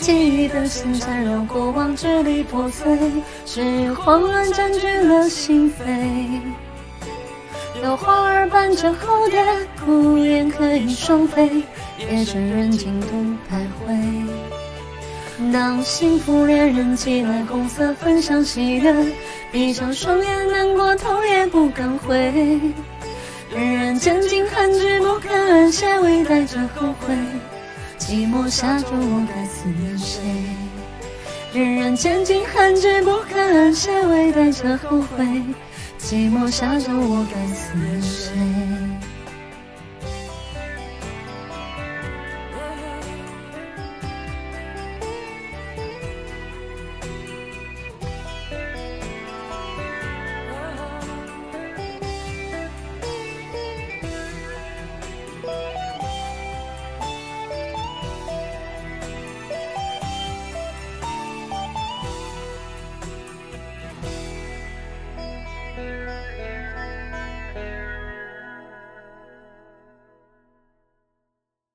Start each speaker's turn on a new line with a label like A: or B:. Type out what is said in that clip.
A: 记忆的线缠绕过往，支离破碎，只有慌乱占据了心扉。有花儿伴着蝴蝶，孤雁可以双飞，夜深人静独徘徊。当幸福恋人寄来红色分享喜悦，闭上双眼难过头也不敢回。人人渐进恨之不肯安歇，微带着后悔。寂寞沙洲我该思念谁？人人渐进恨之不肯安歇，微带着后悔。寂寞沙洲我该思念谁？